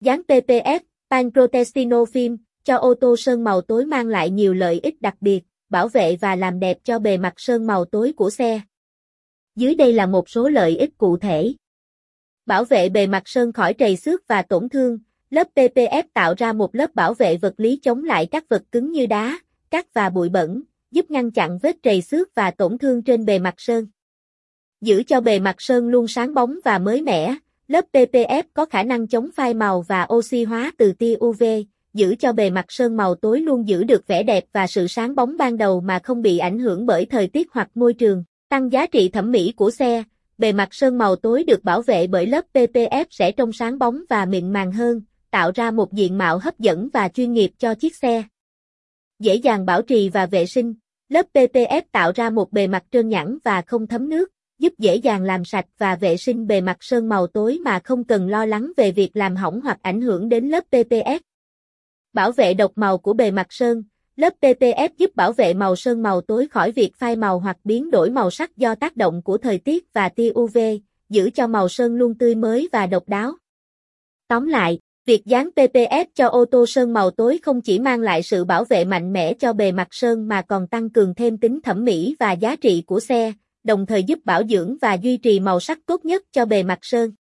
Dán PPF, Pancrotestino Film, cho ô tô sơn màu tối mang lại nhiều lợi ích đặc biệt, bảo vệ và làm đẹp cho bề mặt sơn màu tối của xe. Dưới đây là một số lợi ích cụ thể. Bảo vệ bề mặt sơn khỏi trầy xước và tổn thương, lớp PPF tạo ra một lớp bảo vệ vật lý chống lại các vật cứng như đá, cát và bụi bẩn, giúp ngăn chặn vết trầy xước và tổn thương trên bề mặt sơn. Giữ cho bề mặt sơn luôn sáng bóng và mới mẻ, lớp PPF có khả năng chống phai màu và oxy hóa từ tia UV, giữ cho bề mặt sơn màu tối luôn giữ được vẻ đẹp và sự sáng bóng ban đầu mà không bị ảnh hưởng bởi thời tiết hoặc môi trường, tăng giá trị thẩm mỹ của xe. Bề mặt sơn màu tối được bảo vệ bởi lớp PPF sẽ trông sáng bóng và mịn màng hơn, tạo ra một diện mạo hấp dẫn và chuyên nghiệp cho chiếc xe. Dễ dàng bảo trì và vệ sinh, lớp PPF tạo ra một bề mặt trơn nhẵn và không thấm nước, giúp dễ dàng làm sạch và vệ sinh bề mặt sơn màu tối mà không cần lo lắng về việc làm hỏng hoặc ảnh hưởng đến lớp PPF. Bảo vệ độc màu của bề mặt sơn, lớp PPF giúp bảo vệ màu sơn màu tối khỏi việc phai màu hoặc biến đổi màu sắc do tác động của thời tiết và tia UV, giữ cho màu sơn luôn tươi mới và độc đáo. Tóm lại, việc dán PPF cho ô tô sơn màu tối không chỉ mang lại sự bảo vệ mạnh mẽ cho bề mặt sơn mà còn tăng cường thêm tính thẩm mỹ và giá trị của xe, đồng thời giúp bảo dưỡng và duy trì màu sắc tốt nhất cho bề mặt sơn.